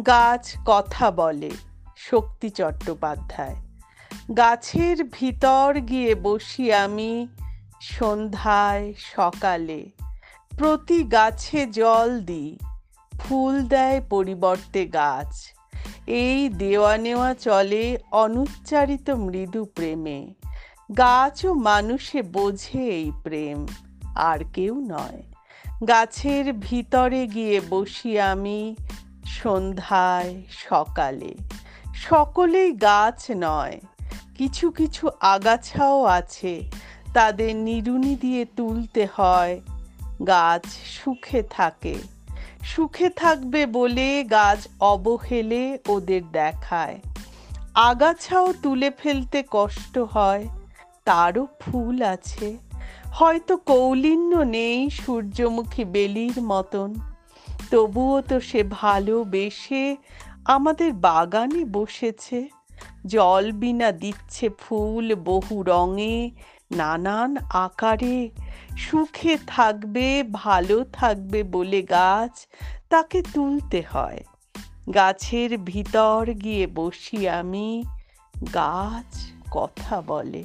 গাছ কথা বলে, শক্তি চট্টোপাধ্যায়। গাছের ভিতর গিয়ে বসি আমি সন্ধ্যায় সকালে। প্রতি গাছে জল দিই, ফুল দেয় পরিবর্তে গাছ। এই দেওয়া নেওয়া চলে অনুচ্চারিত মৃদু প্রেমে। গাছ ও মানুষে বোঝে এই প্রেম, আর কেউ নয়। গাছের ভিতরে গিয়ে বসি আমি সন্ধ্যায় সকালে। সকলেই গাছ নয়, কিছু কিছু আগাছাও আছে, তাদের নিরুনি দিয়ে তুলতে হয়। গাছ সুখে থাকে, সুখে থাকবে বলে গাছ অবহেলে ওদের দেখায়। আগাছাও তুলে ফেলতে কষ্ট হয়, তারও ফুল আছে। হয়তো কৌলিন্য নেই সূর্যমুখী বেলির মতন। তবুও তো সে ভালোবেসে আমাদের বাগানে বসেছে। জল বিনা দিচ্ছে ফুল বহু রঙে, নানান আকারে। সুখে থাকবে, ভালো থাকবে বলে গাছ তাকে তুলতে হয়। গাছের ভিতর গিয়ে বসি আমি, গাছ কথা বলে।